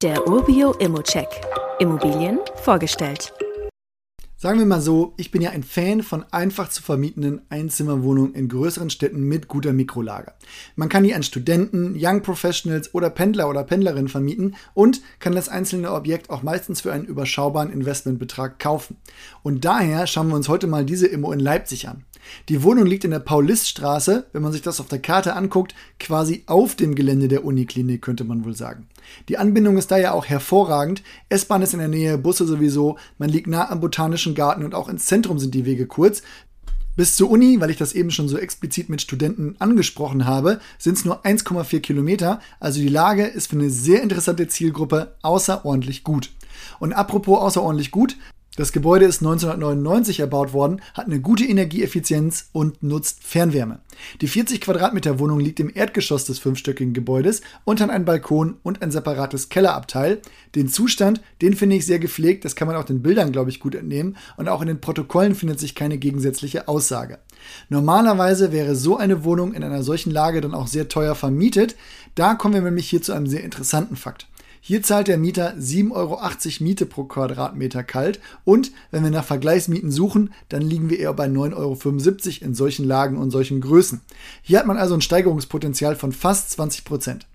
Der Urbio Immocheck. Immobilien vorgestellt. Sagen wir mal so, ich bin ja ein Fan von einfach zu vermietenden Einzimmerwohnungen in größeren Städten mit guter Mikrolage. Man kann die an Studenten, Young Professionals oder Pendler oder Pendlerinnen vermieten und kann das einzelne Objekt auch meistens für einen überschaubaren Investmentbetrag kaufen. Und daher schauen wir uns heute mal diese Immo in Leipzig an. Die Wohnung liegt in der Pauliststraße, wenn man sich das auf der Karte anguckt, quasi auf dem Gelände der Uniklinik, könnte man wohl sagen. Die Anbindung ist daher auch hervorragend. S-Bahn ist in der Nähe, Busse sowieso, man liegt nah am Botanischen Garten und auch ins Zentrum sind die Wege kurz. Bis zur Uni, weil ich das eben schon so explizit mit Studenten angesprochen habe, sind es nur 1,4 Kilometer. Also die Lage ist für eine sehr interessante Zielgruppe außerordentlich gut. Und apropos außerordentlich gut, das Gebäude ist 1999 erbaut worden, hat eine gute Energieeffizienz und nutzt Fernwärme. Die 40 Quadratmeter Wohnung liegt im Erdgeschoss des fünfstöckigen Gebäudes und hat einen Balkon und ein separates Kellerabteil. Den Zustand, den finde ich sehr gepflegt, das kann man auch den Bildern, glaube ich, gut entnehmen und auch in den Protokollen findet sich keine gegensätzliche Aussage. Normalerweise wäre so eine Wohnung in einer solchen Lage dann auch sehr teuer vermietet. Da kommen wir nämlich hier zu einem sehr interessanten Fakt. Hier zahlt der Mieter 7,80 Euro Miete pro Quadratmeter kalt und wenn wir nach Vergleichsmieten suchen, dann liegen wir eher bei 9,75 Euro in solchen Lagen und solchen Größen. Hier hat man also ein Steigerungspotenzial von fast 20 Prozent.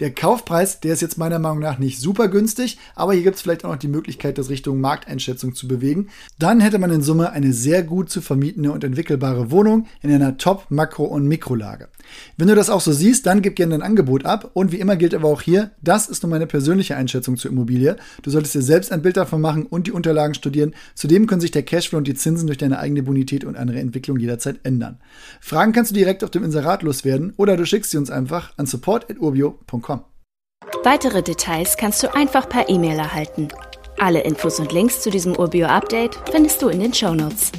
Der Kaufpreis, der ist jetzt meiner Meinung nach nicht super günstig, aber hier gibt es vielleicht auch noch die Möglichkeit, das Richtung Markteinschätzung zu bewegen. Dann hätte man in Summe eine sehr gut zu vermietende und entwickelbare Wohnung in einer Top-Makro- und Mikrolage. Wenn du das auch so siehst, dann gib gerne dein Angebot ab. Und wie immer gilt aber auch hier, das ist nur meine persönliche Einschätzung zur Immobilie. Du solltest dir selbst ein Bild davon machen und die Unterlagen studieren. Zudem können sich der Cashflow und die Zinsen durch deine eigene Bonität und andere Entwicklung jederzeit ändern. Fragen kannst du direkt auf dem Inserat loswerden oder du schickst sie uns einfach an support.urbio.com. Weitere Details kannst du einfach per E-Mail erhalten. Alle Infos und Links zu diesem Urbio-Update findest du in den Show Notes.